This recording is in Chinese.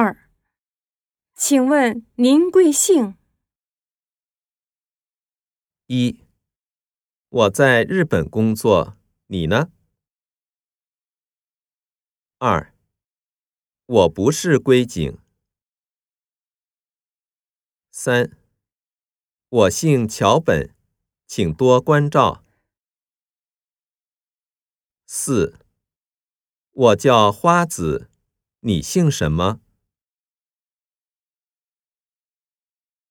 二。请问您贵姓？一。我在日本工作你呢？二。我不是龟井三。我姓桥本请多关照。四。我叫花子你姓什么？